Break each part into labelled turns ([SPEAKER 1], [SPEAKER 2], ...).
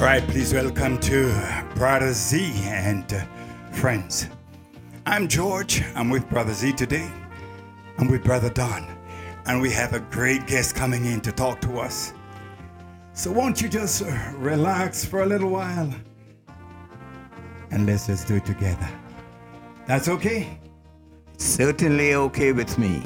[SPEAKER 1] All right, please welcome to Brother Z and friends. I'm George. I'm with Brother Z today. I'm with Brother Don. And we have a great guest coming in to talk to us. So, won't you just uh, relax for a little while? And let's just do it together. That's okay?
[SPEAKER 2] Certainly okay with me.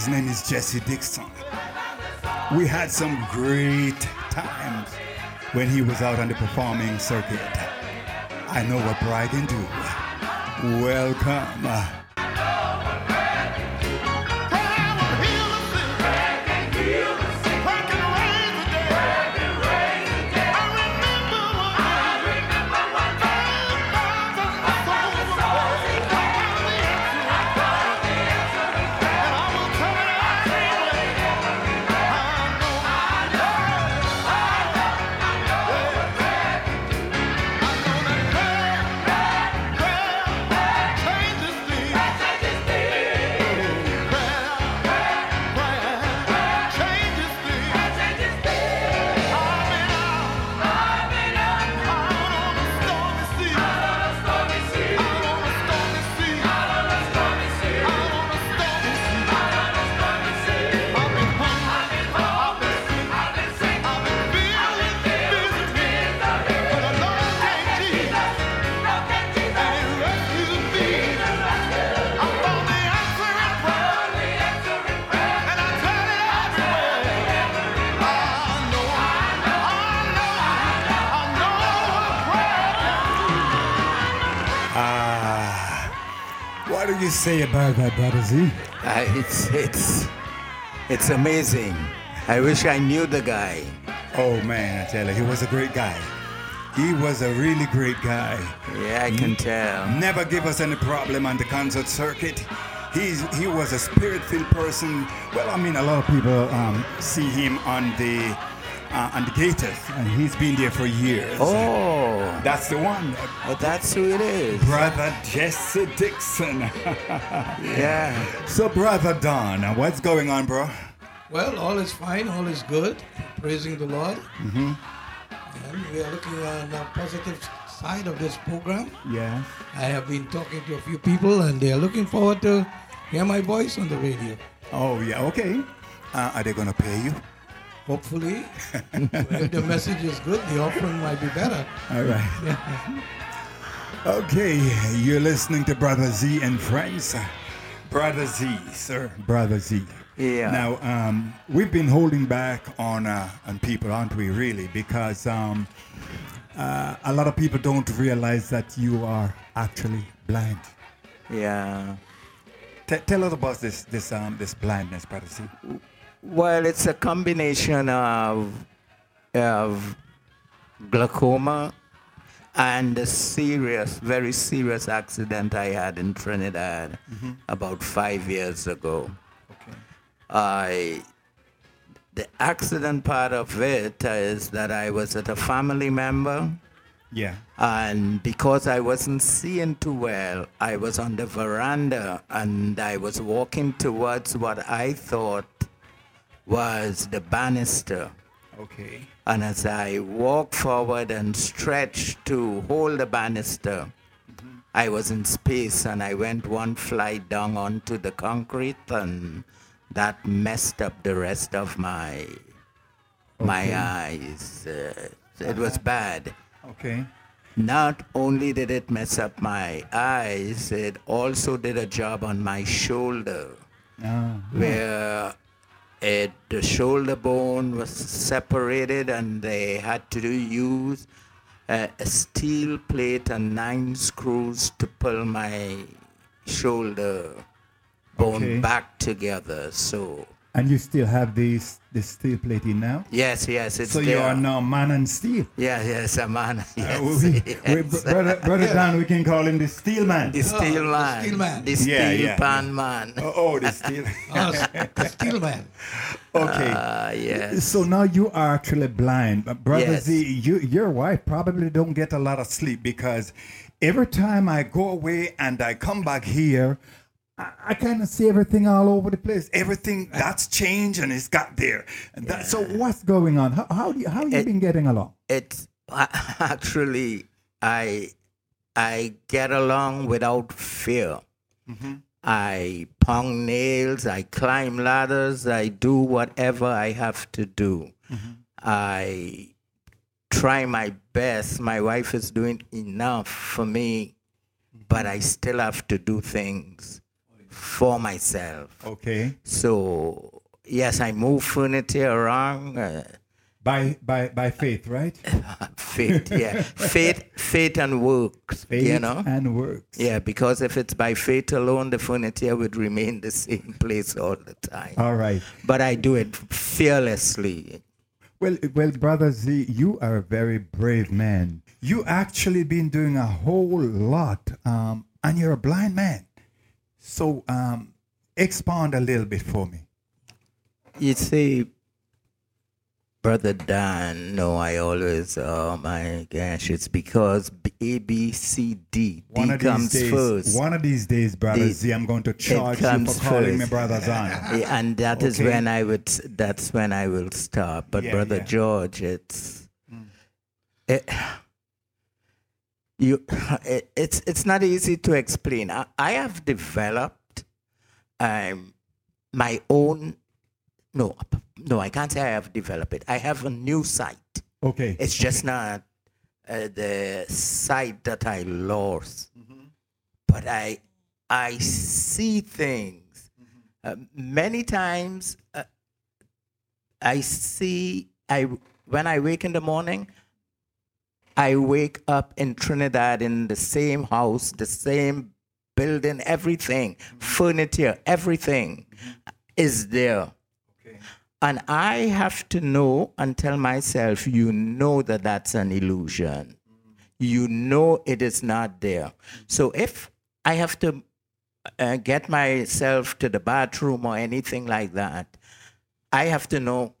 [SPEAKER 1] His name is Jesse Dixon. We had some great times when he was out on the performing circuit. I know what pride can do. Welcome. That, Brother Z?
[SPEAKER 2] Uh, it's it's it's amazing. I wish I knew the guy.
[SPEAKER 1] Oh man, I tell you, he was a great guy. He was a really great guy.
[SPEAKER 2] Yeah, I can tell.
[SPEAKER 1] Never give us any problem on the concert circuit. He's he was a spirit-filled person. Well, I mean, a lot of people um, see him on the uh, on the Gaithers, and he's been there for years.
[SPEAKER 2] Oh,
[SPEAKER 1] that's the one,
[SPEAKER 2] well, that's who it is.
[SPEAKER 1] brother Jesse Dixon.
[SPEAKER 2] Yeah.
[SPEAKER 1] so, brother Don, what's going on, bro?
[SPEAKER 3] Well, all is fine, all is good. Praising the Lord.
[SPEAKER 1] Mm-hmm.
[SPEAKER 3] And we are looking on the positive side of this program.
[SPEAKER 1] Yeah.
[SPEAKER 3] I have been talking to a few people, and they are looking forward to hear my voice on the radio.
[SPEAKER 1] Oh yeah. Okay. Uh, are they gonna pay you?
[SPEAKER 3] Hopefully, if the message is good, the offering might be better.
[SPEAKER 1] All right. Okay, you're listening to Brother Z and Friends. Brother Z, sir. Brother Z.
[SPEAKER 2] Yeah.
[SPEAKER 1] Now, um, we've been holding back on uh, on people, aren't we? Really, because um, uh, a lot of people don't realize that you are actually blind.
[SPEAKER 2] Yeah.
[SPEAKER 1] T- tell us about this this um, this blindness, Brother Z.
[SPEAKER 2] Well, it's a combination of of glaucoma and a serious, very serious accident I had in Trinidad mm-hmm. about five years ago.
[SPEAKER 1] Okay.
[SPEAKER 2] I the accident part of it is that I was at a family member
[SPEAKER 1] Yeah.
[SPEAKER 2] and because I wasn't seeing too well, I was on the veranda and I was walking towards what I thought was the banister.
[SPEAKER 1] Okay.
[SPEAKER 2] And as I walked forward and stretched to hold the banister, I was in space and I went one flight down onto the concrete and that messed up the rest of my my eyes. Uh, it was bad.
[SPEAKER 1] Okay.
[SPEAKER 2] not only did it mess up my eyes, it also did a job on my shoulder,
[SPEAKER 1] Ah,
[SPEAKER 2] where it, the shoulder bone was separated, and they had to use a, a steel plate and nine screws to pull my shoulder bone
[SPEAKER 1] Okay.
[SPEAKER 2] back together. So
[SPEAKER 1] and you still have this this steel plate in now?
[SPEAKER 2] yes, yes, it's
[SPEAKER 1] so
[SPEAKER 2] there.
[SPEAKER 1] you are now man and steel.
[SPEAKER 2] Yeah, yes, a man. Yes,
[SPEAKER 1] Uh, we, we, brother, brother Dan, we can call him the steel man.
[SPEAKER 2] The steel
[SPEAKER 3] the
[SPEAKER 2] man.
[SPEAKER 3] steel man.
[SPEAKER 2] The steel
[SPEAKER 1] yeah,
[SPEAKER 2] pan man.
[SPEAKER 1] Oh, oh, the steel.
[SPEAKER 3] Ah, the steel man.
[SPEAKER 1] okay.
[SPEAKER 2] Ah, yes.
[SPEAKER 1] So now you are actually blind, but brother
[SPEAKER 2] Yes.
[SPEAKER 1] Z, you, your wife probably don't get a lot of sleep because every time I go away and I come back here, I, I kind of see everything all over the place. Everything that's changed and it's got there. And that, So what's going on? How how, do you, how you
[SPEAKER 2] It-
[SPEAKER 1] been getting along?
[SPEAKER 2] It's actually I I get along without fear. Mm-hmm. I pound nails, I climb ladders, I do whatever I have to do. Mm-hmm. I try my best. My wife is doing enough for me, but I still have to do things for myself.
[SPEAKER 1] Okay.
[SPEAKER 2] So yes, I move furniture around. Uh,
[SPEAKER 1] By by by faith, right?
[SPEAKER 2] faith, yeah, faith, faith and works.
[SPEAKER 1] Faith
[SPEAKER 2] you know,
[SPEAKER 1] and works.
[SPEAKER 2] yeah, because if it's by faith alone, the furniture would remain the same place all the time.
[SPEAKER 1] All right.
[SPEAKER 2] But I do it fearlessly.
[SPEAKER 1] Well, well, brother Z, you are a very brave man. You actually been doing a whole lot, um, and you're a blind man. So, um, expound a little bit for me.
[SPEAKER 2] You see, brother Dan, no, I always, oh my gosh, it's because A, B, C, D. D
[SPEAKER 1] One of
[SPEAKER 2] comes
[SPEAKER 1] these days,
[SPEAKER 2] first.
[SPEAKER 1] one of these days, brother
[SPEAKER 2] The-
[SPEAKER 1] Z, I'm going to charge you for calling me brother Zan.
[SPEAKER 2] Yeah, and that is
[SPEAKER 1] Okay.
[SPEAKER 2] when I would. That's when I will stop. But
[SPEAKER 1] Yeah,
[SPEAKER 2] brother
[SPEAKER 1] yeah. Mm.
[SPEAKER 2] George, it's it, you. It's it's not easy to explain. I, I have developed um, my own. No, no, I can't say I have developed it. I have a new sight.
[SPEAKER 1] Okay.
[SPEAKER 2] It's just not uh, the sight that I lost, but I I see things. Uh, many times uh, I see I when I wake in the morning, I wake up in Trinidad in the same house, the same building, everything, furniture, everything is there. And I have to know and tell myself, you know that that's an illusion. You know it is not there. So if I have to uh, get myself to the bathroom or anything like that, I have to know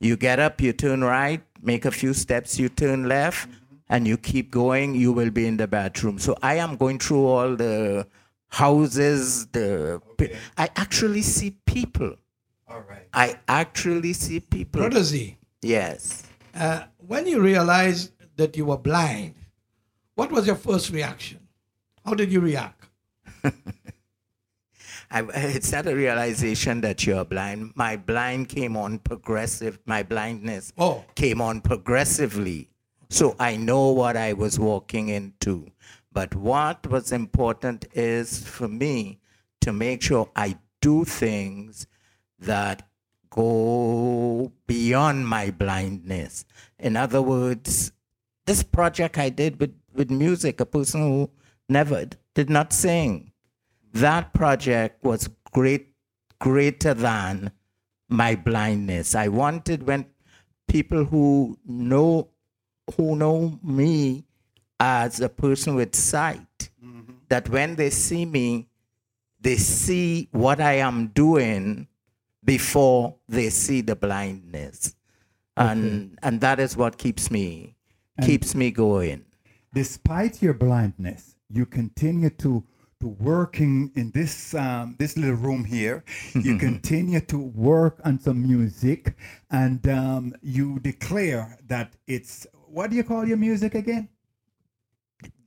[SPEAKER 2] you get up, you turn right, make a few steps, you turn left, and you keep going, you will be in the bathroom. So I am going through all the houses, the pe- I actually see people.
[SPEAKER 1] All right.
[SPEAKER 2] I actually see people.
[SPEAKER 3] Z,
[SPEAKER 2] Yes.
[SPEAKER 3] uh, when you realized that you were blind, what was your first reaction? How did you react?
[SPEAKER 2] I, it's not a realization that you're blind. My blind came on progressive. My blindness
[SPEAKER 3] Oh.
[SPEAKER 2] came on progressively. So I know what I was walking into. But what was important is for me to make sure I do things that go beyond my blindness. In other words, this project I did with, with music, a person who never did not sing, that project was great, greater than my blindness. I wanted when people who know who know me as a person with sight, mm-hmm. that when they see me, they see what I am doing before they see the blindness. And and that is what keeps me keeps me going.
[SPEAKER 1] Despite your blindness, you continue to to working in this um, this little room here. You continue to work on some music, and um, you declare that it's what do you call your music again?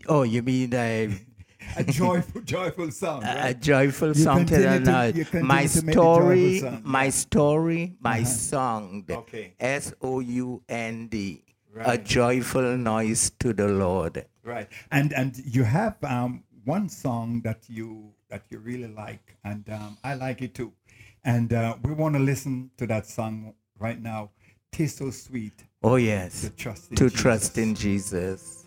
[SPEAKER 2] Oh, you mean a,
[SPEAKER 1] A joyful, joyful sound.
[SPEAKER 2] a joyful
[SPEAKER 1] You
[SPEAKER 2] song to
[SPEAKER 1] continue
[SPEAKER 2] the
[SPEAKER 1] to-
[SPEAKER 2] night.
[SPEAKER 1] you
[SPEAKER 2] My
[SPEAKER 1] to make the
[SPEAKER 2] story, my story, my song.
[SPEAKER 1] Okay.
[SPEAKER 2] S O U N D. a joyful noise to the Lord.
[SPEAKER 1] Right. And and you have um, one song that you that you really like, and um, I like it too. And uh, we want to listen to that song right now. Tis so sweet
[SPEAKER 2] Oh, yes.
[SPEAKER 1] to trust in
[SPEAKER 2] To
[SPEAKER 1] Jesus.
[SPEAKER 2] trust in Jesus.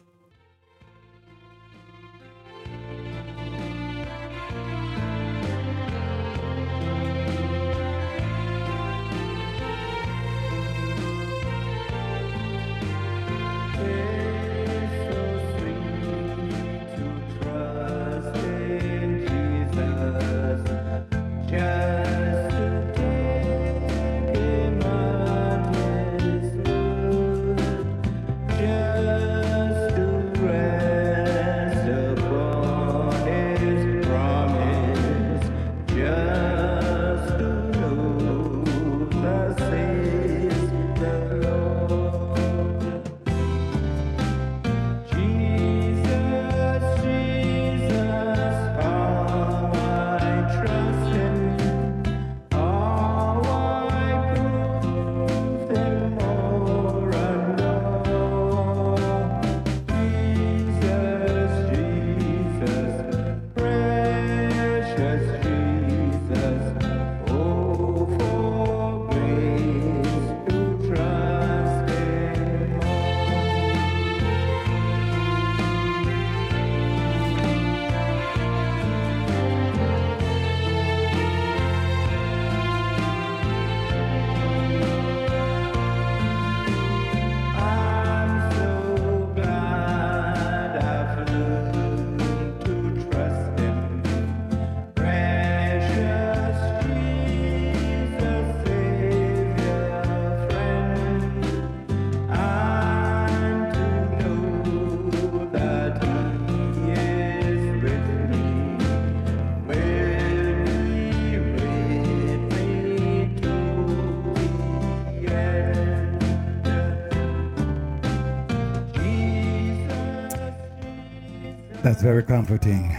[SPEAKER 1] That's very comforting.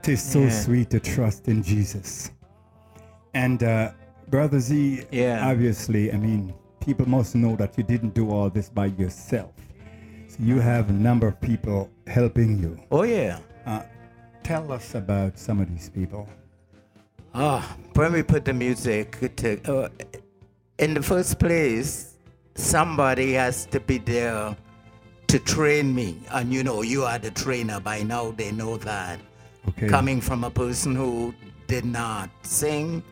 [SPEAKER 1] Tis so
[SPEAKER 2] Yeah.
[SPEAKER 1] sweet to trust in Jesus. And uh, Brother Z,
[SPEAKER 2] Yeah.
[SPEAKER 1] obviously, I mean, people must know that you didn't do all this by yourself. So you have a number of people helping you.
[SPEAKER 2] Oh, yeah.
[SPEAKER 1] Uh, tell us about some of these people.
[SPEAKER 2] Ah, when we put the music to, uh, in the first place, somebody has to be there to train me. And you know, you are the trainer by now, they know that.
[SPEAKER 1] Okay.
[SPEAKER 2] Coming from a person who did not sing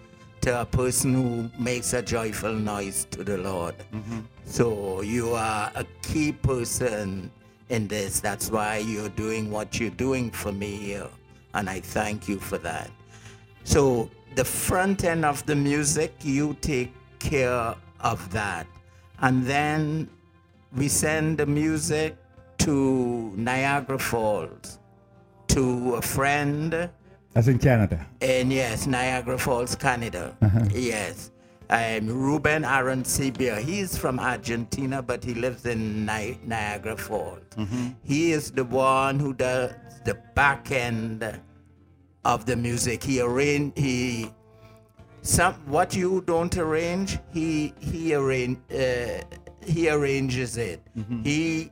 [SPEAKER 2] to a person who makes a joyful noise to the Lord. Mm-hmm. So you are a key person in this. That's why you're doing what you're doing for me here. And I thank you for that. So the front end of the music, you take care of that. And then we send the music to Niagara Falls, to a friend
[SPEAKER 1] That's in Canada.
[SPEAKER 2] and yes, Niagara Falls, Canada. Yes. Um, Ruben Arancibia. He's from Argentina, but he lives in Ni- Niagara Falls. He is the one who does the back end of the music. He arrange he some what you don't arrange, he he arrange uh, he arranges it. Mm-hmm. He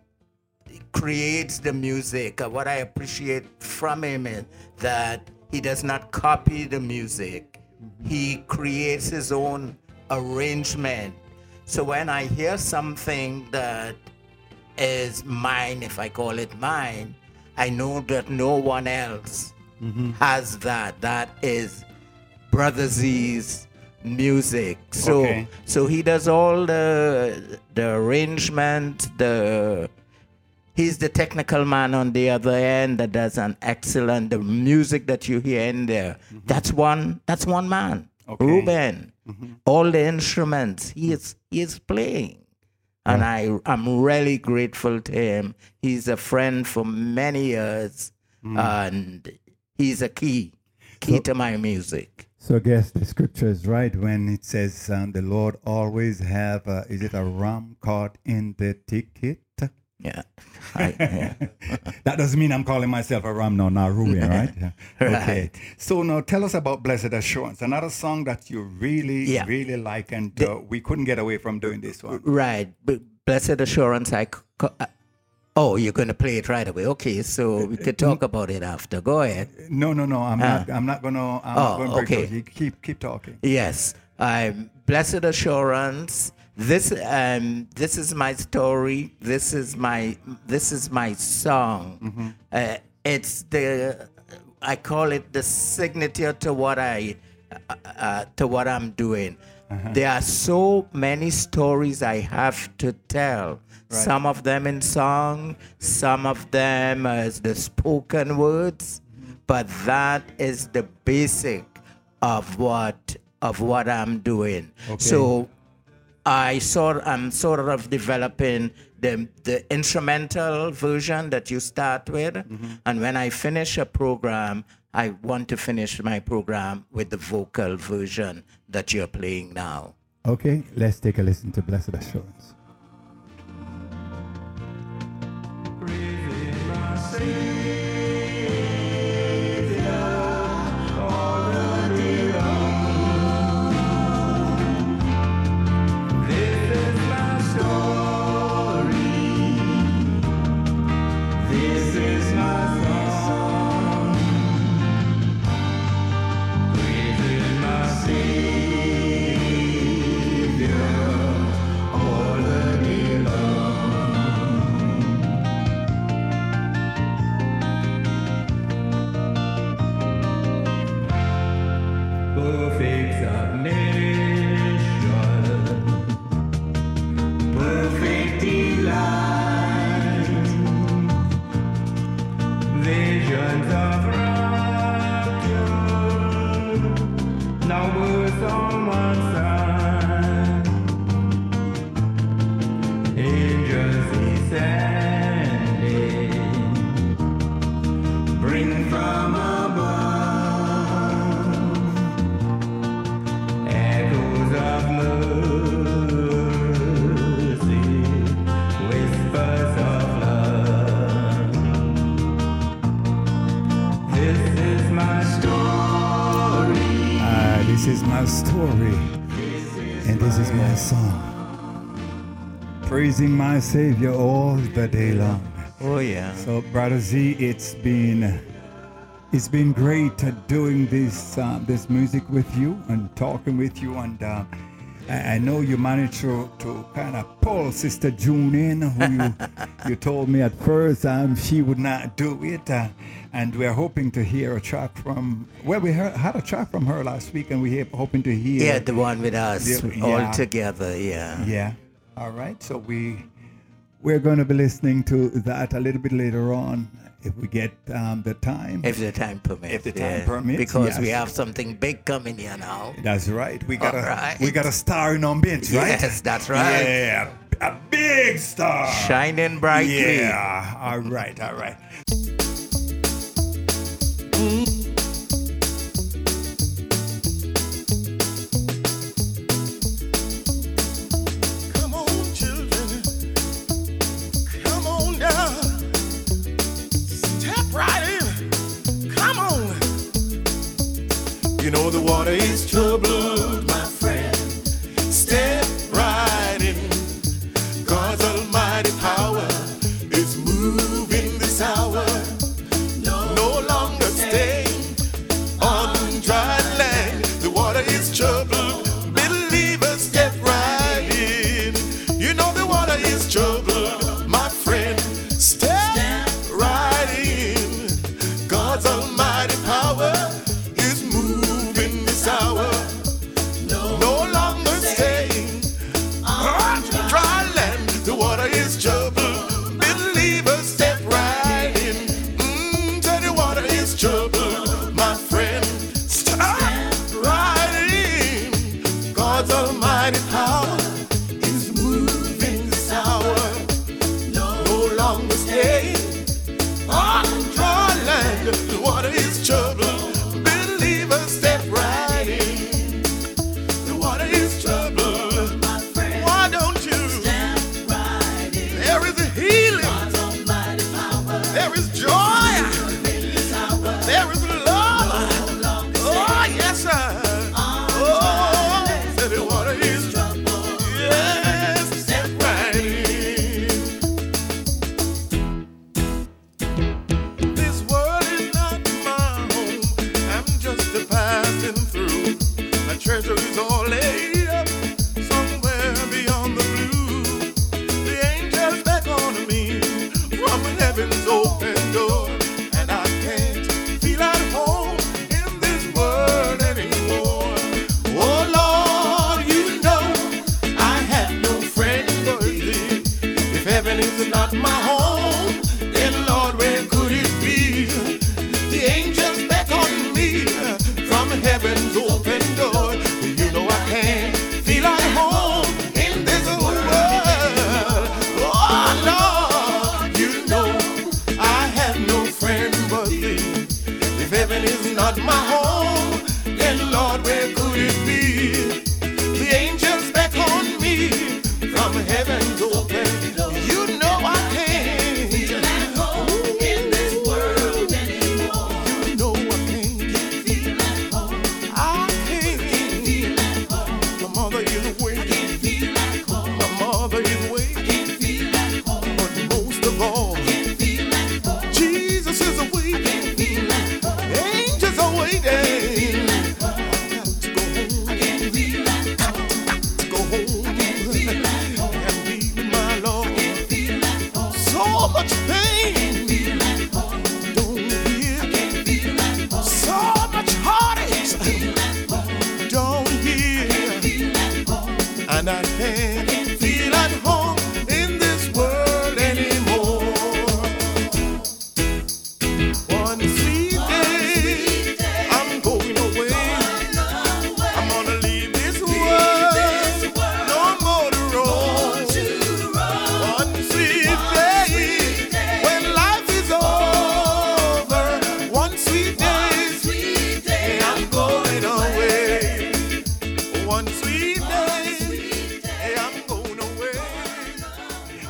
[SPEAKER 2] creates the music. Uh, What I appreciate from him is that he does not copy the music. Mm-hmm. He creates his own arrangement. So when I hear something that is mine, if I call it mine, I know that no one else mm-hmm. has that. That is Brother Z's music. So
[SPEAKER 1] Okay.
[SPEAKER 2] so he does all the the arrangement, the he's the technical man on the other end that does an excellent the music that you hear in there. Mm-hmm. That's one that's one man.
[SPEAKER 1] Okay.
[SPEAKER 2] Ruben. Mm-hmm. All the instruments he mm-hmm. is he is playing. And I I'm really grateful to him. He's a friend for many years and he's a key key to my music.
[SPEAKER 1] So I guess the scripture is right when it says um, the Lord always have, uh, is it a ram caught in the ticket?
[SPEAKER 2] Yeah. I, yeah.
[SPEAKER 1] that doesn't mean I'm calling myself a ram now, not Ruben, right? Yeah. Okay.
[SPEAKER 2] Right.
[SPEAKER 1] So now tell us about Blessed Assurance, another song that you really,
[SPEAKER 2] Yeah.
[SPEAKER 1] really like, and uh, we couldn't get away from doing this one.
[SPEAKER 2] Right. But Blessed Assurance, I. uh, oh, you're going to play it right away. Okay, so we could talk about it after. Go ahead.
[SPEAKER 1] No, no, no. I'm not. I'm not gonna. I'm
[SPEAKER 2] Oh,
[SPEAKER 1] not gonna
[SPEAKER 2] okay.
[SPEAKER 1] Keep keep talking.
[SPEAKER 2] Yes, um, blessed assurance. This um, this is my story. This is my this is my song. Uh, it's the I call it the signature to what I uh, uh, to what I'm doing. Uh-huh. There are so many stories I have to tell. Some of them in song, some of them as the spoken words, but that is the basic of what of what I'm doing. So I sort I'm sort of developing the the instrumental version that you start with, mm-hmm. and when I finish a program, I want to finish my program with the vocal version that you're playing now.
[SPEAKER 1] Okay, let's take a listen to Blessed Assurance.
[SPEAKER 4] Perfect submission, story,
[SPEAKER 1] and this is my song. Praising my Savior all the day long.
[SPEAKER 2] Oh yeah.
[SPEAKER 1] So, Brother Z, it's been it's been great doing this uh, this music with you and talking with you, and uh, I, I know you managed to, to kind of pull Sister June in, who you, you told me at first um, she would not do it, uh, and we're hoping to hear a track from. Well, we heard, had a track from her last week, and we're hoping to hear.
[SPEAKER 2] Yeah, the one with us
[SPEAKER 1] Yeah,
[SPEAKER 2] all together. Yeah.
[SPEAKER 1] Yeah. All right. So we we're going to be listening to that a little bit later on if we get um, the time.
[SPEAKER 2] If the time permits.
[SPEAKER 1] If the time
[SPEAKER 2] yeah.
[SPEAKER 1] permits,
[SPEAKER 2] Because we have something big coming here now.
[SPEAKER 1] That's right. We got a
[SPEAKER 2] All right.
[SPEAKER 1] we got a star in our midst, right?
[SPEAKER 2] Yes, that's right.
[SPEAKER 1] Yeah, a big star.
[SPEAKER 2] Shining brightly.
[SPEAKER 1] Yeah. All right. All right.
[SPEAKER 5] Water is troubled,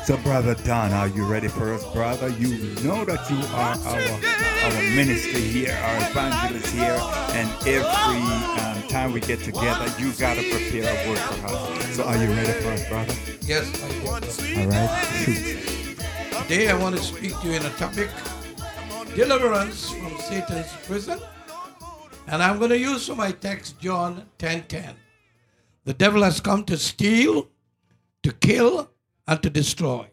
[SPEAKER 5] So,
[SPEAKER 1] Brother Don, are you ready for us, brother? You know that you are our, our minister here, our evangelist here, and every um, time we get together, you got to prepare a word for us. So, are you ready for us, brother?
[SPEAKER 3] Yes, I do.
[SPEAKER 5] One
[SPEAKER 1] All right, shoot.
[SPEAKER 3] Today I want to speak to you in a topic deliverance from Satan's prison. And I'm going to use for my text John 10:10. The devil has come to steal, to kill, and to destroy.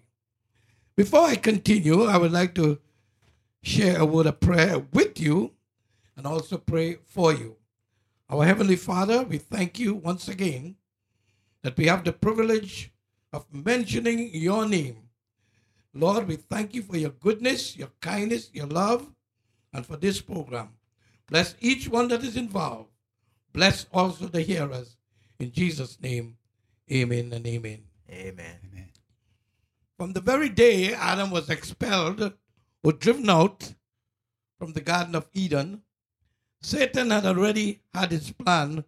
[SPEAKER 3] Before I continue, I would like to share a word of prayer with you and also pray for you. Our Heavenly Father, we thank you once again that we have the privilege of mentioning your name. Lord, we thank you for your goodness, your kindness, your love, and for this program. Bless each one that is involved. Bless also the hearers. In Jesus' name, amen and amen.
[SPEAKER 2] Amen.
[SPEAKER 3] From the very day Adam was expelled or driven out from the Garden of Eden, Satan had already had his plan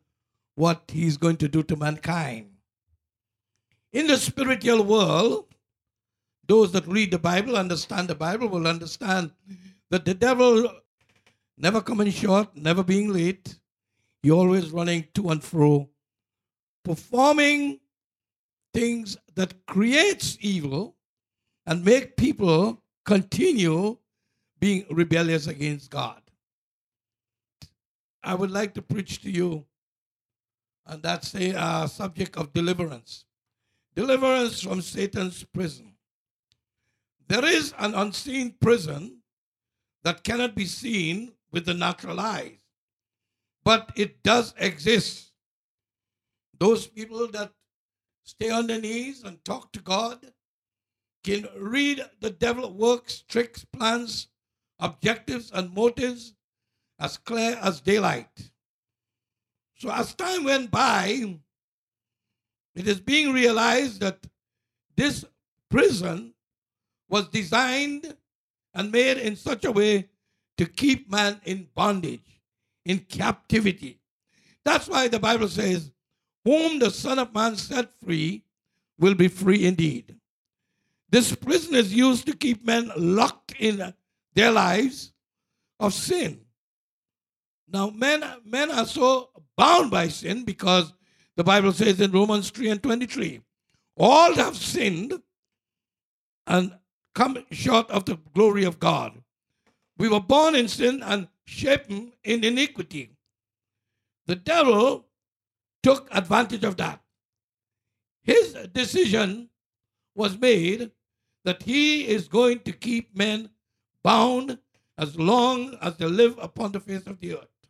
[SPEAKER 3] what he's going to do to mankind. In the spiritual world, those that read the Bible, understand the Bible, will understand that the devil never coming short, never being late. He always running to and fro, performing things that creates evil and make people continue being rebellious against God. I would like to preach to you, and that's the uh, subject of deliverance. Deliverance from Satan's prison. There is an unseen prison that cannot be seen with the natural eyes, but it does exist. Those people that stay on their knees and talk to God can read the devil's works, tricks, plans, objectives, and motives as clear as daylight. So, as time went by, it is being realized that this prison was designed and made in such a way to keep man in bondage, in captivity. That's why the Bible says, Whom the Son of Man set free will be free indeed. This prison is used to keep men locked in their lives of sin. Now, men, men are so bound by sin because the Bible says in Romans 3 and 23, all have sinned and come short of the glory of God. We were born in sin and shapen in iniquity. The devil took advantage of that. His decision was made that he is going to keep men bound as long as they live upon the face of the earth.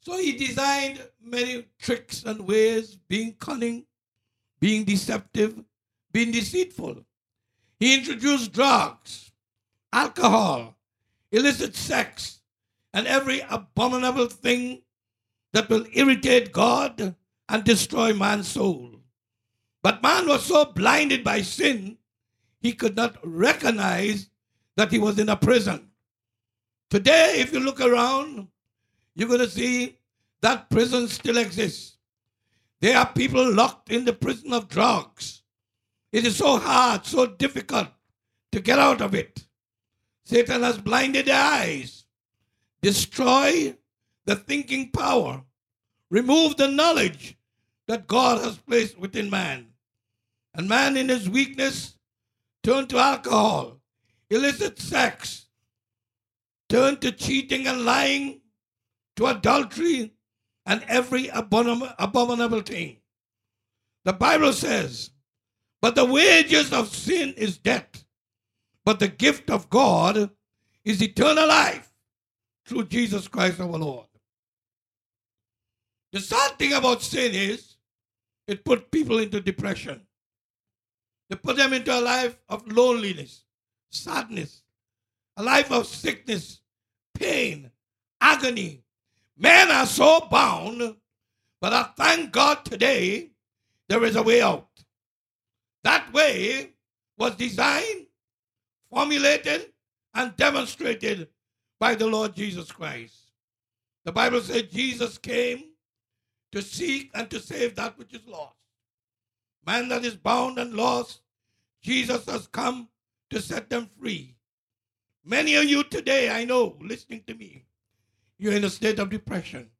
[SPEAKER 3] So he designed many tricks and ways, being cunning, being deceptive, being deceitful. He introduced drugs, alcohol, illicit sex, and every abominable thing that will irritate God and destroy man's soul. But man was so blinded by sin, he could not recognize that he was in a prison. Today, if you look around, you're going to see that prison still exists. There are people locked in the prison of drugs. It is so hard, so difficult to get out of it. Satan has blinded their eyes, destroy the thinking power, remove the knowledge that God has placed within man. And man, in his weakness, turned to alcohol, illicit sex, turned to cheating and lying, to adultery, and every abomin- abominable thing. The Bible says, But the wages of sin is death, but the gift of God is eternal life through Jesus Christ our Lord. The sad thing about sin is it put people into depression. They put them into a life of loneliness, sadness, a life of sickness, pain, agony. Men are so bound, but I thank God today there is a way out. That way was designed, formulated, and demonstrated by the Lord Jesus Christ. The Bible says Jesus came to seek and to save that which is lost. Man that is bound and lost, Jesus has come to set them free. Many of you today, I know, listening to me, you're in a state of depression.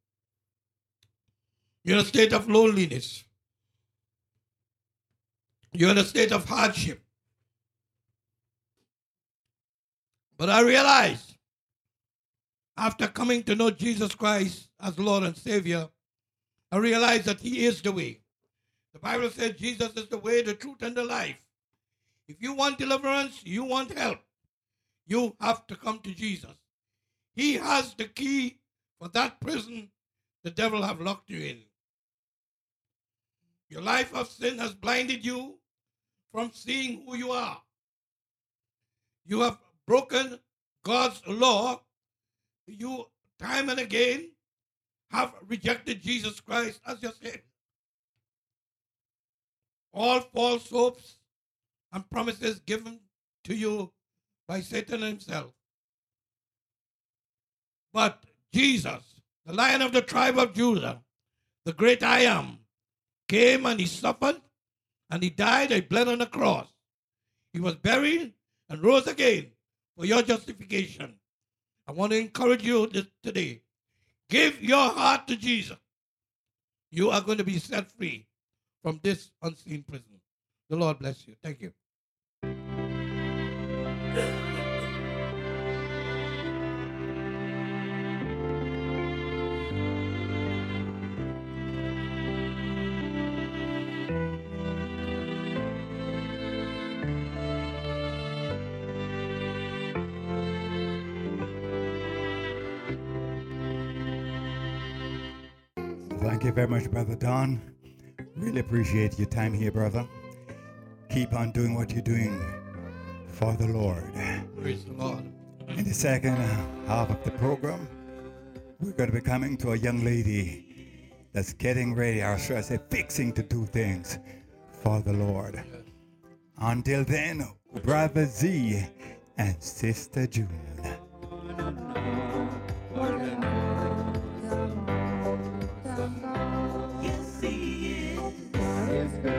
[SPEAKER 3] You're in a state of loneliness. You're in a state of hardship. But I realize after coming to know Jesus Christ as Lord and Savior, I realize that He is the way. The Bible says Jesus is the way, the truth, and the life. If you want deliverance, you want help, you have to come to Jesus. He has the key for that prison the devil have locked you in. Your life of sin has blinded you from seeing who you are. You have broken God's law. You, time and again, have rejected Jesus Christ as your Savior. All false hopes and promises given to you by Satan himself. But Jesus, the lion of the tribe of Judah, the great I am, came and he suffered and he died and bled on the cross. He was buried and rose again for your justification. I want to encourage you this, today. Give your heart to Jesus. You are going to be set free from this unseen prison. The Lord bless you. Thank you.
[SPEAKER 1] Thank you very much, Brother Don. Really appreciate your time here, brother. Keep on doing what you're doing for the Lord.
[SPEAKER 3] Praise the Lord.
[SPEAKER 1] In the second half of the program, we're going to be coming to a young lady that's getting ready, or should I say, fixing to do things for the Lord. Until then, Brother Z and Sister June. is good.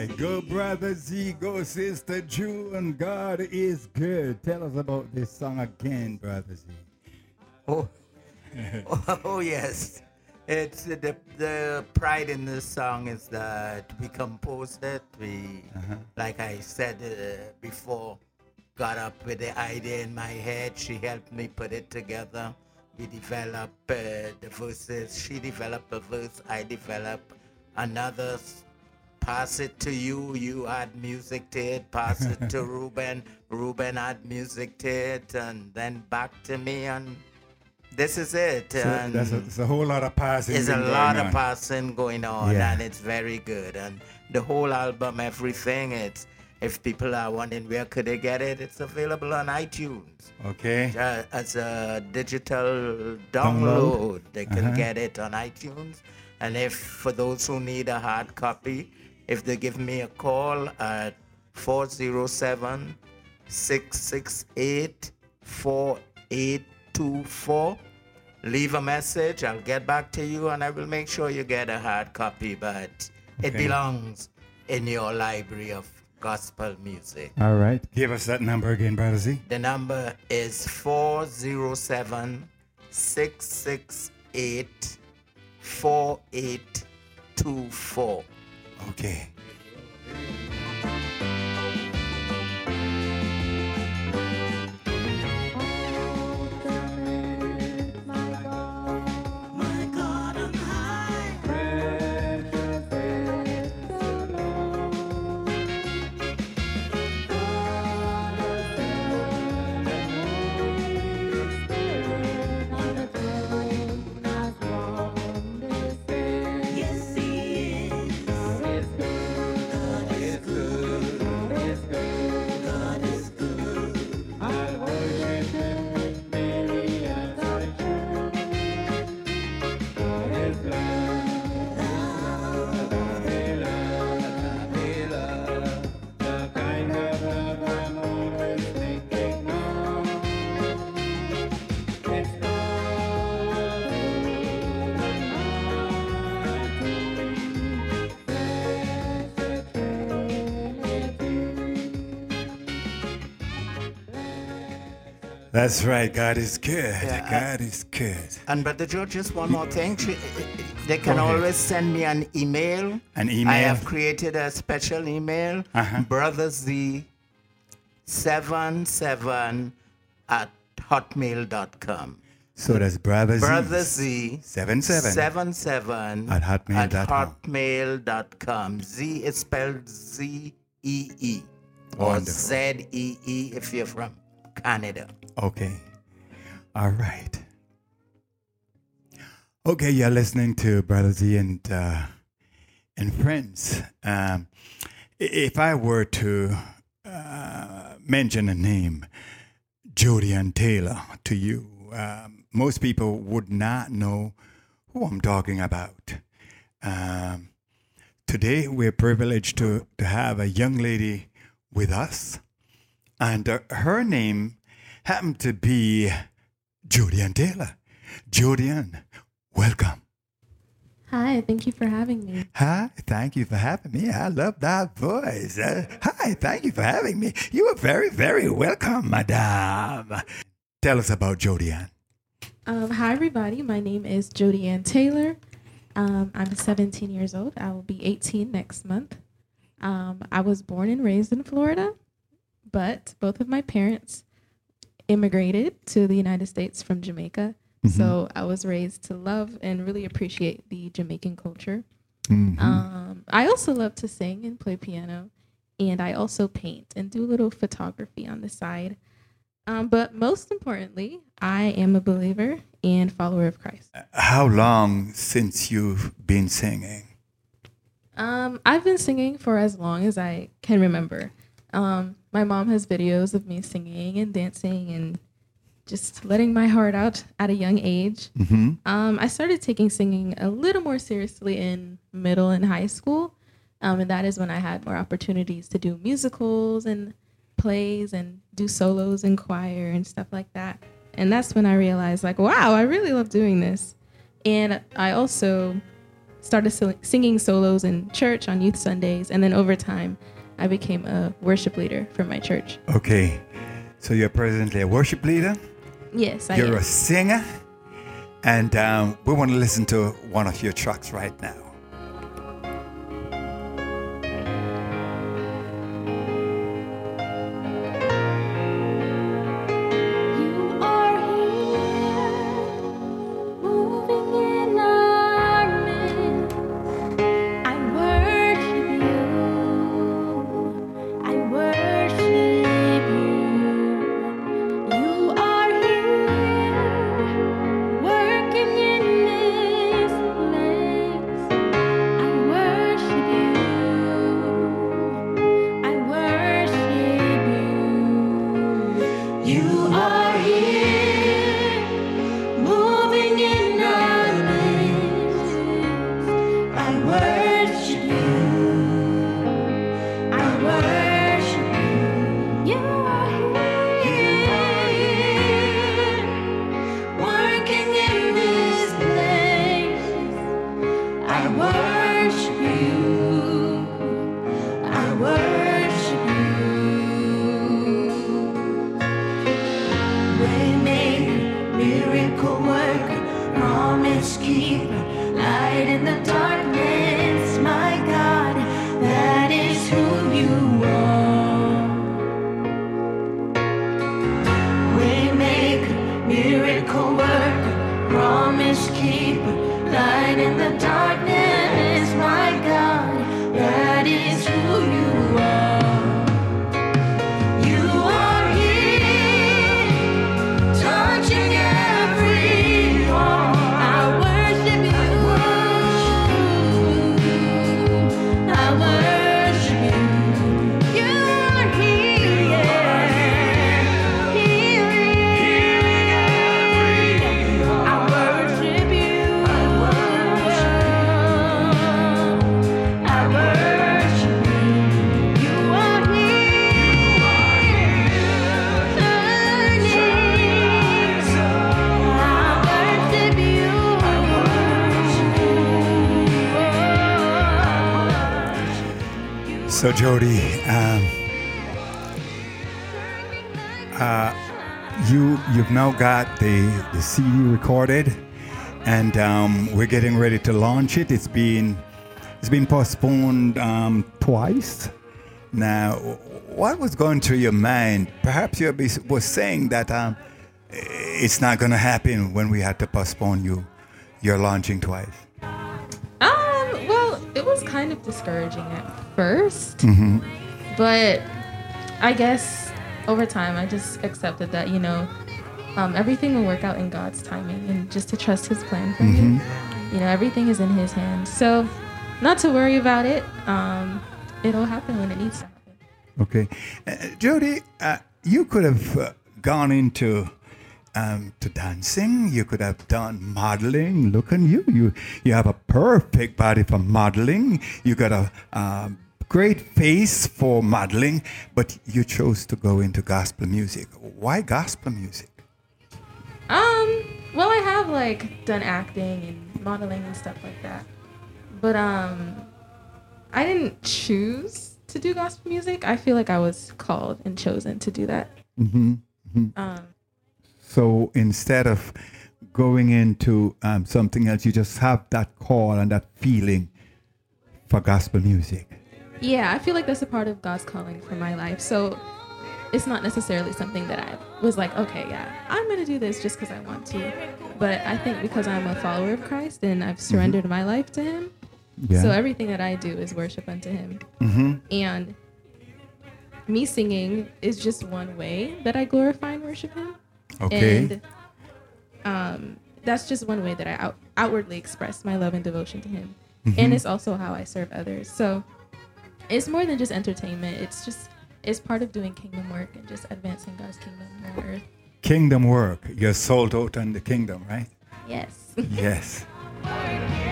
[SPEAKER 1] Right. Go, Brother Z. Go, Sister June. God is good. Tell us about this song again, Brother Z.
[SPEAKER 2] Oh, oh yes. It's the the pride in this song is that we composed it. We, like I said uh, before, got up with the idea in my head. She helped me put it together. We developed uh, the verses. She developed a verse. I developed another. Pass it to you. You add music to it. Pass it to Ruben. Ruben add music to it, and then back to me. And this is it.
[SPEAKER 1] So
[SPEAKER 2] and
[SPEAKER 1] that's a, it's a whole lot of passing.
[SPEAKER 2] there's a lot of passing going on,
[SPEAKER 1] Yeah.
[SPEAKER 2] and it's very good. And the whole album, everything, it's if people are wondering where could they get it, it's available on iTunes
[SPEAKER 1] Okay.
[SPEAKER 2] uh, as a digital download.
[SPEAKER 1] Download?
[SPEAKER 2] They can
[SPEAKER 1] Uh-huh.
[SPEAKER 2] get it on iTunes. And if for those who need a hard copy, if they give me a call at 407 668 4824, leave a message. I'll get back to you and I will make sure you get a hard copy. But it belongs in your library of gospel music.
[SPEAKER 1] All right. Give us that number again, Brother Z.
[SPEAKER 2] The number is 407 668 4824.
[SPEAKER 1] Okay. That's right. God is good.
[SPEAKER 2] Yeah, I-
[SPEAKER 1] God is good.
[SPEAKER 2] And Brother George, just one more thing. They can always send me an email.
[SPEAKER 1] An email.
[SPEAKER 2] I have created a special email.
[SPEAKER 1] Uh-huh.
[SPEAKER 2] Brother Z 77 at hotmail.com.
[SPEAKER 1] So that's Brother Z.
[SPEAKER 2] Brother Z
[SPEAKER 1] 77
[SPEAKER 2] 77
[SPEAKER 1] At hotmail
[SPEAKER 2] at
[SPEAKER 1] dot com.
[SPEAKER 2] hotmail.com. Z is spelled Z E E or Z E E if you're from Canada.
[SPEAKER 1] Okay. All right. Okay, you're listening to Brother Z and uh, and friends. Um, if I were to uh, mention a name, Jodian Taylor, to you, um, most people would not know who I'm talking about. Um, today, we're privileged to, to have a young lady with us, and uh, her name happened to be Julian Taylor. Julian, welcome.
[SPEAKER 6] Hi, thank you for having me.
[SPEAKER 1] Hi, thank you for having me. I love that voice. Uh, hi, thank you for having me. You are very, very welcome, madame. Tell us about Jodian.
[SPEAKER 6] Um, hi, everybody. My name is Jody Taylor. Um, I'm 17 years old. I will be 18 next month. Um, I was born and raised in Florida, but both of my parents immigrated to the United States from Jamaica. So I was raised to love and really appreciate the Jamaican culture. Um, I also love to sing and play piano, and I also paint and do a little photography on the side. Um, but most importantly, I am a believer and follower of Christ.
[SPEAKER 1] How long since you've been singing?
[SPEAKER 6] Um, I've been singing for as long as I can remember. Um, my mom has videos of me singing and dancing and just letting my heart out at a young age. Um, I started taking singing a little more seriously in middle and high school. Um, and that is when I had more opportunities to do musicals and plays and do solos in choir and stuff like that. And that's when I realized, like, wow, I really love doing this. And I also started singing solos in church on youth Sundays, and then over time, I became a worship leader for my church.
[SPEAKER 1] Okay. So you're presently a worship leader.
[SPEAKER 6] Yes, I
[SPEAKER 1] You're
[SPEAKER 6] am.
[SPEAKER 1] a singer. And um, we want to listen to one of your tracks right now. So, Jody, um, uh, you you've now got the, the CD recorded, and um, we're getting ready to launch it. It's been it's been postponed um, twice. Now, what was going through your mind? Perhaps you were saying that um, it's not going to happen when we had to postpone you. You're launching twice.
[SPEAKER 6] Um, well, it was kind of discouraging at 1st but I guess over time I just accepted that you know, um, everything will work out in God's timing, and just to trust His plan for me. You know, everything is in His hands, so not to worry about it. Um, it'll happen when it needs to happen.
[SPEAKER 1] Okay, uh, Jody, uh, you could have uh, gone into um, to dancing. You could have done modeling. Look at you. You you have a perfect body for modeling. You got a um, great face for modeling, but you chose to go into gospel music. Why gospel music?
[SPEAKER 6] Um, well, I have like done acting and modeling and stuff like that, but um, I didn't choose to do gospel music. I feel like I was called and chosen to do that. Um,
[SPEAKER 1] So instead of going into um, something else, you just have that call and that feeling for gospel music.
[SPEAKER 6] Yeah, I feel like that's a part of God's calling for my life. So it's not necessarily something that I was like, okay, yeah, I'm gonna do this just because I want to. But I think because I'm a follower of Christ and I've mm-hmm. surrendered my life to Him,
[SPEAKER 1] Yeah.
[SPEAKER 6] So everything that I do is worship unto Him. Mm-hmm. And me singing is just one way that I glorify and worship Him.
[SPEAKER 1] okay.
[SPEAKER 6] And um, that's just one way that I out- outwardly express my love and devotion to Him. And mm-hmm. it's also how I serve others. So it's more than just entertainment. It's just it's part of doing kingdom work and just advancing God's kingdom on earth.
[SPEAKER 1] kingdom work. You're sold out on the kingdom, right?
[SPEAKER 6] Yes.
[SPEAKER 1] Yes.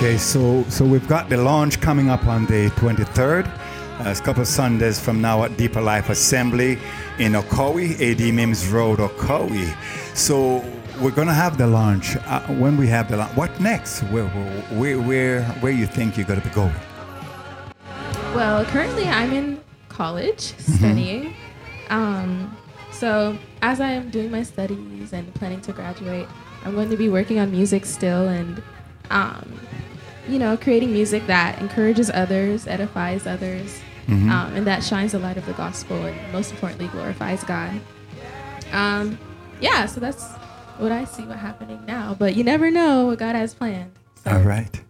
[SPEAKER 1] Okay, so so we've got the launch coming up on the 23rd. Uh, it's a couple of Sundays from now at Deeper Life Assembly in Ocoee, AD Mims Road, Ocoee. So we're gonna have the launch. Uh, when we have the launch, what next? Where where where where you think you're gonna be going?
[SPEAKER 6] Well, currently I'm in college studying. Um, so as I am doing my studies and planning to graduate, I'm going to be working on music still and, um, you know, creating music that encourages others, edifies others, um, and that shines the light of the gospel and most importantly glorifies God. Um, yeah, so that's what I see what happening now. But you never know what God has planned. So
[SPEAKER 1] All right.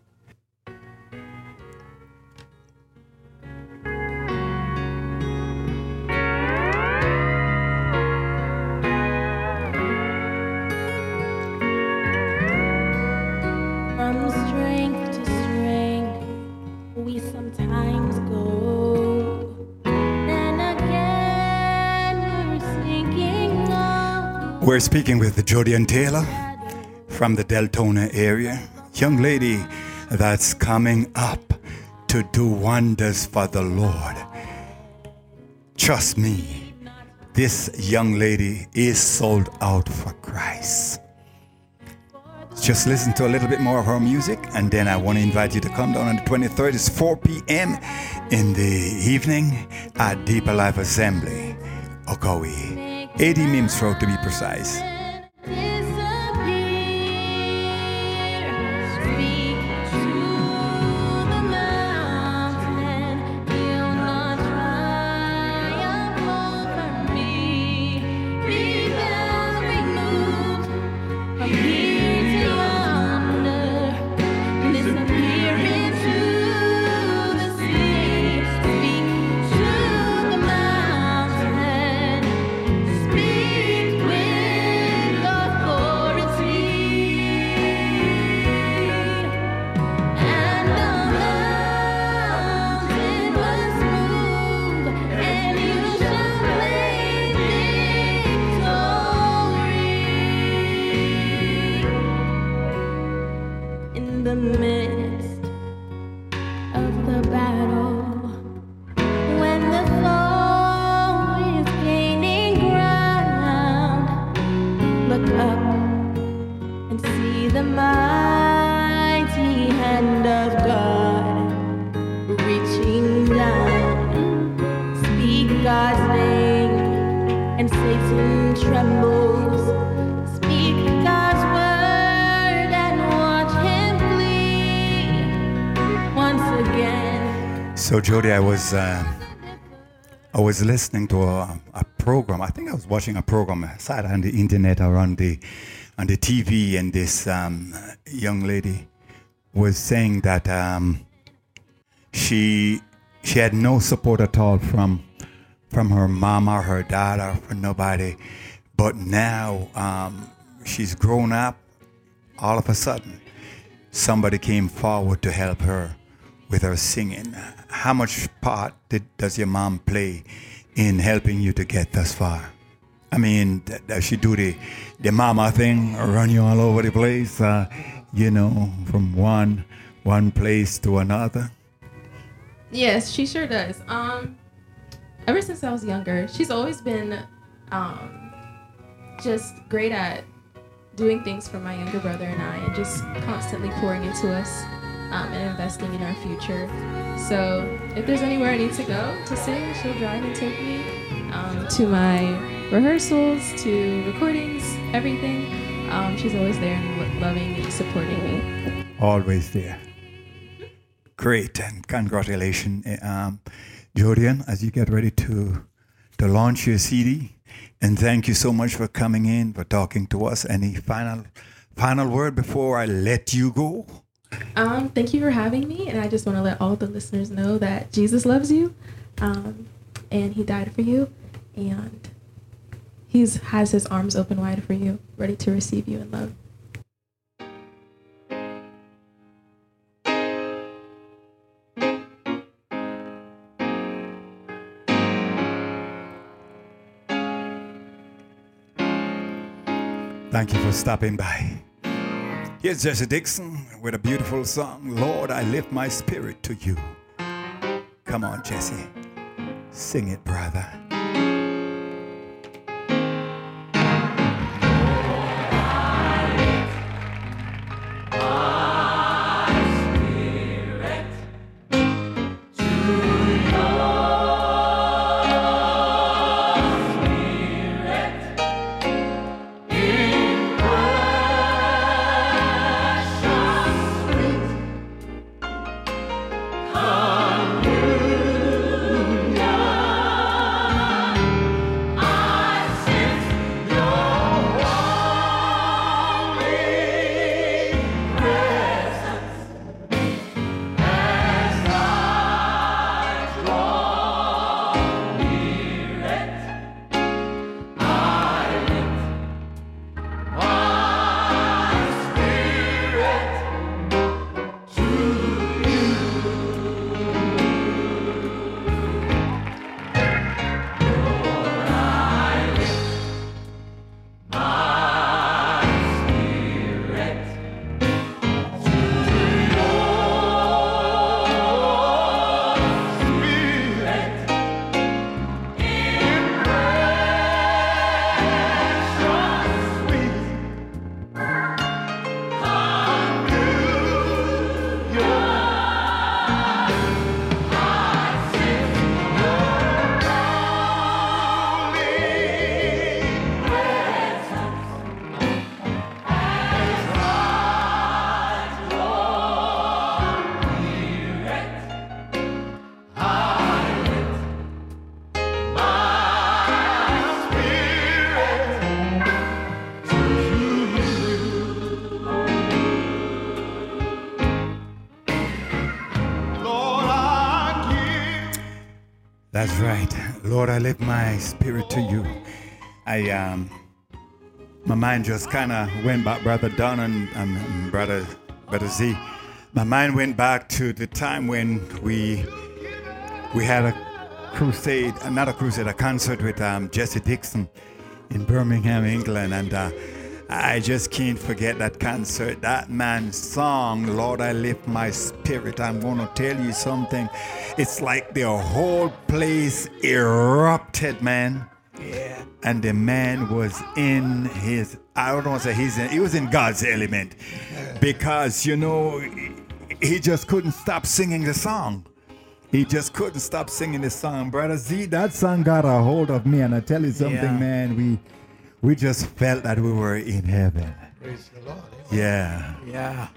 [SPEAKER 7] We're
[SPEAKER 1] speaking with Jodian Taylor from the Deltona area. Young lady that's coming up to do wonders for the Lord. Trust me, this young lady is sold out for Christ. Just listen to a little bit more of her music, and then I want to invite you to come down on the 23rd. It's 4 p.m. in the evening at Deeper Life Assembly, Ocoee. 80 Mims Road to be precise. So, Jody, I was uh, I was listening to a, a program. I think I was watching a program, I saw it on the internet or on the on the TV, and this um, young lady was saying that um, she she had no support at all from from her mama, her dad, or from nobody. But now um, she's grown up. All of a sudden, somebody came forward to help her with her singing. How much part did, does your mom play in helping you to get thus far? I mean, does she do the, the mama thing, run you all over the place, uh, you know, from one one place to another?
[SPEAKER 6] Yes, she sure does. Um, ever since I was younger, she's always been um, just great at doing things for my younger brother and I, and just constantly pouring into us um, and investing in our future. So if there's anywhere I need to go to sing, she'll drive and take me um, to my rehearsals, to recordings, everything. Um, she's always there and lo- loving and supporting me.
[SPEAKER 1] Always there. Great, and congratulations, eh, um, as you get ready to to launch your CD. And thank you so much for coming in, for talking to us. Any final final word before I let you go?
[SPEAKER 6] Um, thank you for having me, and I just want to let all the listeners know that Jesus loves you, um, and He died for you, and He's has His arms open wide for you, ready to receive you in love.
[SPEAKER 1] Thank you for stopping by. Here's Jesse Dixon with a beautiful song, Lord, I lift my spirit to you. Come on, Jesse. Sing it, brother. Lift my spirit to you. I um my mind just kind of went back, Brother Don and, and, Brother Brother Z. My mind went back to the time when we we had a crusade, not a crusade, a concert with um, Jesse Dixon in Birmingham, England, and uh, I just can't forget that concert. That man's song, Lord, I lift my spirit. I'm going to tell you something. It's like the whole place erupted, man.
[SPEAKER 2] Yeah.
[SPEAKER 1] And the man was in his, I don't want to say he's in, he was in God's element. Because, you know, he just couldn't stop singing the song. He just couldn't stop singing the song. Brother Z, that song got a hold of me. And I tell you something,
[SPEAKER 2] Yeah.
[SPEAKER 1] man, we we just felt that we were in heaven.
[SPEAKER 3] Praise the Lord.
[SPEAKER 1] Yeah.
[SPEAKER 2] Yeah.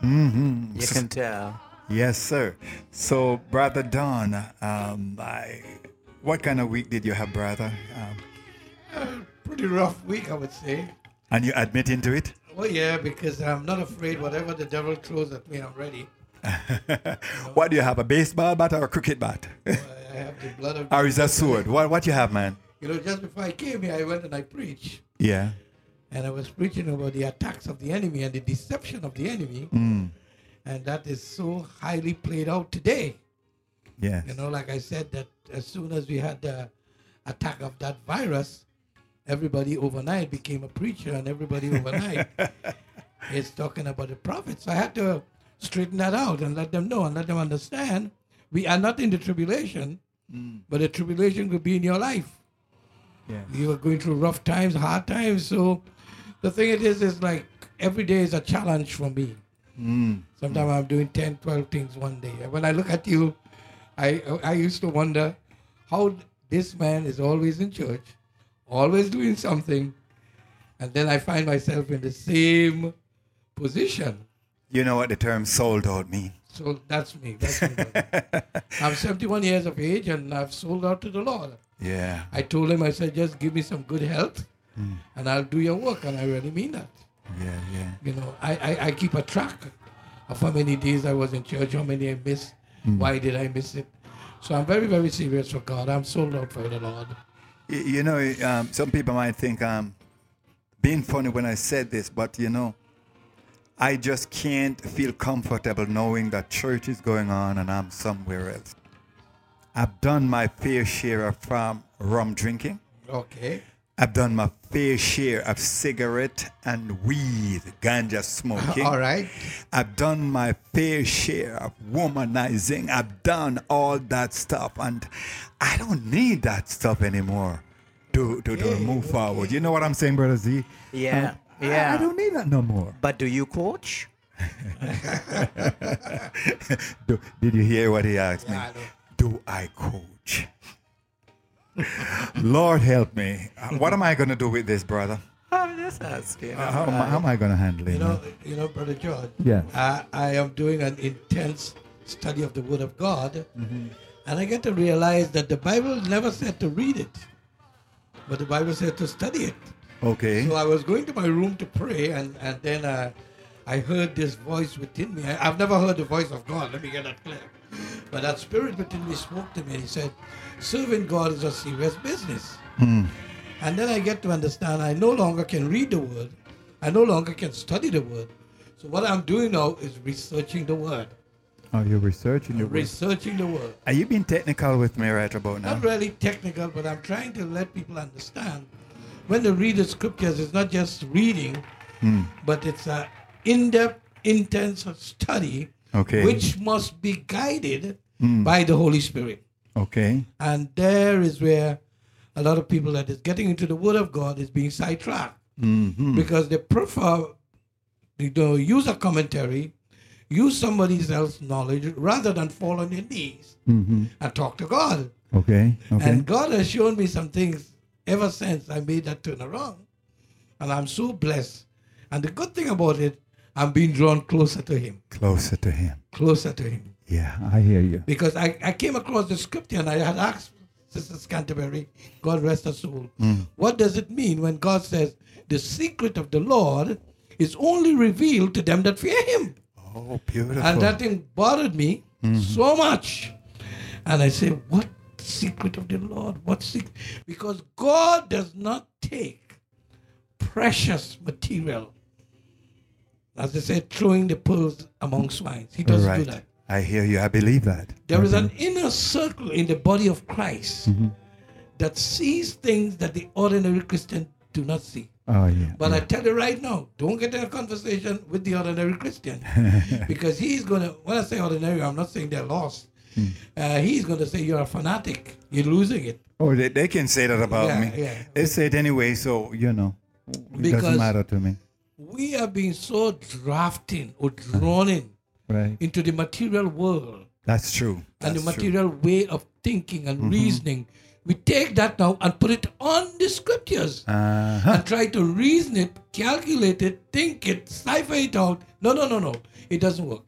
[SPEAKER 1] hmm
[SPEAKER 2] You can tell.
[SPEAKER 1] Yes, sir. So, Brother Don, um, I, what kind of week did you have, brother? Um,
[SPEAKER 3] Pretty rough week, I would say.
[SPEAKER 1] and you admit into it?
[SPEAKER 3] Oh yeah, because I'm not afraid. Whatever the devil throws at me, I'm ready.
[SPEAKER 1] what do you have, a baseball bat or a cricket bat?
[SPEAKER 3] I have the blood of.
[SPEAKER 1] or is that sword? What, what you have, man?
[SPEAKER 3] You know, just before I came here, I went and I preached,
[SPEAKER 1] Yeah.
[SPEAKER 3] and I was preaching about the attacks of the enemy and the deception of the enemy,
[SPEAKER 1] Mm.
[SPEAKER 3] and that is so highly played out today.
[SPEAKER 1] Yeah.
[SPEAKER 3] You know, like I said, that as soon as we had the attack of that virus, everybody overnight became a preacher, and everybody overnight is talking about the prophets. So I had to straighten that out and let them know and let them understand we are not in the tribulation, but the tribulation could be in your life.
[SPEAKER 1] Yes.
[SPEAKER 3] You are going through rough times, hard times. So the thing it is, is like every day is a challenge for me.
[SPEAKER 1] Mm.
[SPEAKER 3] Sometimes I'm doing 10, 12 things one day. And when I look at you, I, I used to wonder how this man is always in church, always doing something, and then I find myself in the same position.
[SPEAKER 1] You know what the term sold out means.
[SPEAKER 3] So that's me. That's me. I'm 71 years of age and I've sold out to the Lord.
[SPEAKER 1] Yeah.
[SPEAKER 3] I told him, I said, just give me some good health hmm. and I'll do your work. And I really mean that.
[SPEAKER 1] Yeah, yeah.
[SPEAKER 3] You know, I, I, I keep a track of how many days I was in church, how many I missed, hmm. why did I miss it. So I'm very, very serious for God. I'm sold out for the Lord.
[SPEAKER 1] You know, um, some people might think I'm being funny when I said this, but you know, I just can't feel comfortable knowing that church is going on and I'm somewhere else. I've done my fair share of um, rum drinking,
[SPEAKER 3] Okay.
[SPEAKER 1] I've done my fair share of cigarette and weed, ganja smoking.
[SPEAKER 3] All right.
[SPEAKER 1] I've done my fair share of womanizing. I've done all that stuff, and I don't need that stuff anymore to, to, to move forward. You know what I'm saying, Brother Z?
[SPEAKER 2] Yeah,
[SPEAKER 1] I-
[SPEAKER 2] yeah.
[SPEAKER 1] I, don't need that no more.
[SPEAKER 2] But do you coach?
[SPEAKER 1] Do, did you hear what he asked me?
[SPEAKER 3] I know.
[SPEAKER 1] Do I coach? Lord help me. Uh, What am I going to do with this, brother?
[SPEAKER 2] I'm just asking.
[SPEAKER 1] Uh, how, am I, how am I going to handle it?
[SPEAKER 3] You know,
[SPEAKER 1] man?
[SPEAKER 3] you know, Brother George.
[SPEAKER 1] Yeah.
[SPEAKER 3] I, I am doing an intense study of the Word of God, and I get to realize that the Bible never said to read it, but the Bible said to study it.
[SPEAKER 1] Okay.
[SPEAKER 3] So I was going to my room to pray, and and then uh, I heard this voice within me. I, I've never heard the voice of God. Let me get that clear. But that spirit within me spoke to me, and he said, "Serving God is a serious business." Hmm. And then I get to understand I no longer can read the word. I no longer can study the word. So what I'm doing now is researching the word.
[SPEAKER 1] Oh, you're researching your work.
[SPEAKER 3] Researching the word.
[SPEAKER 1] Are you being technical with me right about now?
[SPEAKER 3] Not really technical, but I'm trying to let people understand when they read the scriptures, it's not just reading, hmm. but it's an in-depth, intense study,
[SPEAKER 1] Okay.
[SPEAKER 3] which must be guided by the Holy Spirit.
[SPEAKER 1] Okay.
[SPEAKER 3] And there is where a lot of people that is getting into the Word of God is being sidetracked
[SPEAKER 1] Mm-hmm.
[SPEAKER 3] because they prefer you know, use a commentary, use somebody else's knowledge rather than fall on their knees
[SPEAKER 1] Mm-hmm.
[SPEAKER 3] and talk to God.
[SPEAKER 1] Okay. Okay.
[SPEAKER 3] And God has shown me some things ever since I made that turn around. And I'm so blessed. And the good thing about it, I'm being drawn closer to Him,
[SPEAKER 1] Closer to Him.
[SPEAKER 3] closer to Him.
[SPEAKER 1] Yeah, I hear you.
[SPEAKER 3] Because I, I came across the scripture and I had asked Sister Canterbury, God rest her soul, mm. what does it mean when God says, the secret of the Lord is only revealed to them that fear Him?
[SPEAKER 1] Oh, beautiful.
[SPEAKER 3] And that thing bothered me mm-hmm. so much. And I say, What secret of the Lord? What secret? Because God does not take precious material, as they say, throwing the pearls among swines. He doesn't
[SPEAKER 1] right.
[SPEAKER 3] do that.
[SPEAKER 1] I hear you. I believe that.
[SPEAKER 3] There is an inner circle in the body of Christ that sees things that the ordinary Christian do not see.
[SPEAKER 1] Oh, yeah.
[SPEAKER 3] But
[SPEAKER 1] yeah.
[SPEAKER 3] I tell you right now, don't get in a conversation with the ordinary Christian because he's going to, when I say ordinary, I'm not saying they're lost.
[SPEAKER 1] Hmm.
[SPEAKER 3] Uh, he's going to say you're a fanatic, you're losing it.
[SPEAKER 1] Oh, they, they can say that about
[SPEAKER 3] Yeah,
[SPEAKER 1] me.
[SPEAKER 3] yeah.
[SPEAKER 1] They say it anyway, so, you know, it
[SPEAKER 3] Because-
[SPEAKER 1] doesn't matter to me.
[SPEAKER 3] We are being so drafted or drawn in
[SPEAKER 1] Right.
[SPEAKER 3] into the material world
[SPEAKER 1] That's true.
[SPEAKER 3] and
[SPEAKER 1] That's
[SPEAKER 3] the
[SPEAKER 1] true.
[SPEAKER 3] material way of thinking and reasoning. We take that now and put it on the scriptures.
[SPEAKER 1] Uh-huh.
[SPEAKER 3] and try to reason it, calculate it, think it, cipher it out. No, no, no, no. It doesn't work.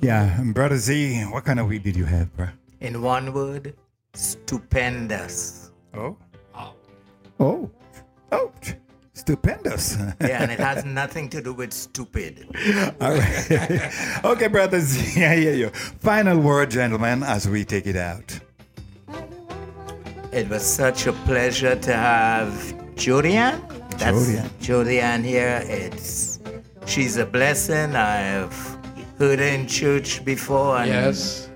[SPEAKER 1] Yeah, and Brother Z, what kind of weed did you have, bro?
[SPEAKER 2] In one word, stupendous.
[SPEAKER 1] Oh. Oh. Oh. Stupendous.
[SPEAKER 2] Yeah, and it has nothing to do with stupid.
[SPEAKER 1] All right. okay, brothers. Z, I hear you. Final word, gentlemen, as we take it out.
[SPEAKER 2] It was such a pleasure to have Jodian. That's
[SPEAKER 1] Jodian.
[SPEAKER 2] Jodian here. It's she's a blessing. I've heard her in church before, and
[SPEAKER 3] Yes.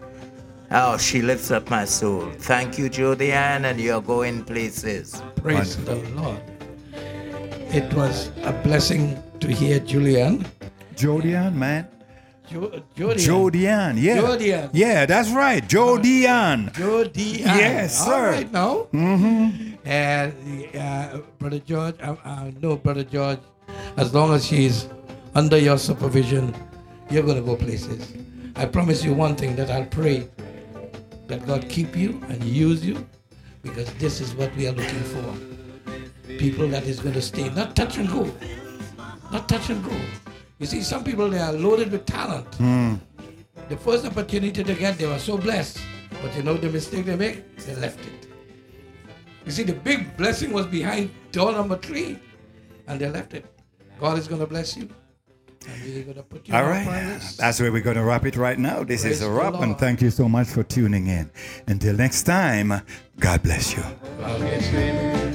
[SPEAKER 2] oh, she lifts up my soul. Thank you, Jodian, and you're going places.
[SPEAKER 3] Praise the Lord. It was a blessing to hear Julian.
[SPEAKER 1] Jodian, man.
[SPEAKER 3] Jo- Jodian.
[SPEAKER 1] Jodian, yeah.
[SPEAKER 3] Jodian.
[SPEAKER 1] Yeah, that's right. Jodian.
[SPEAKER 3] Jodian.
[SPEAKER 1] Yes, sir.
[SPEAKER 3] right now. Mm-hmm. And uh, Brother George, I, I know Brother George, as long as she's under your supervision, you're going to go places. I promise you one thing that I'll pray that God keep you and use you because this is what we are looking for. People that is going to stay, not touch and go. Not touch and go. You see, some people, they are loaded with talent. Hmm. The first opportunity they get, they were so blessed. But you know the mistake they make? They left it. You see, the big blessing was behind door number three, and they left it. God is going to bless you. And we're going to put you
[SPEAKER 1] All right. That's where we're going to wrap it right now. This
[SPEAKER 3] Praise
[SPEAKER 1] is a wrap, and thank you so much for tuning in. Until next time, God bless you.
[SPEAKER 3] God bless you.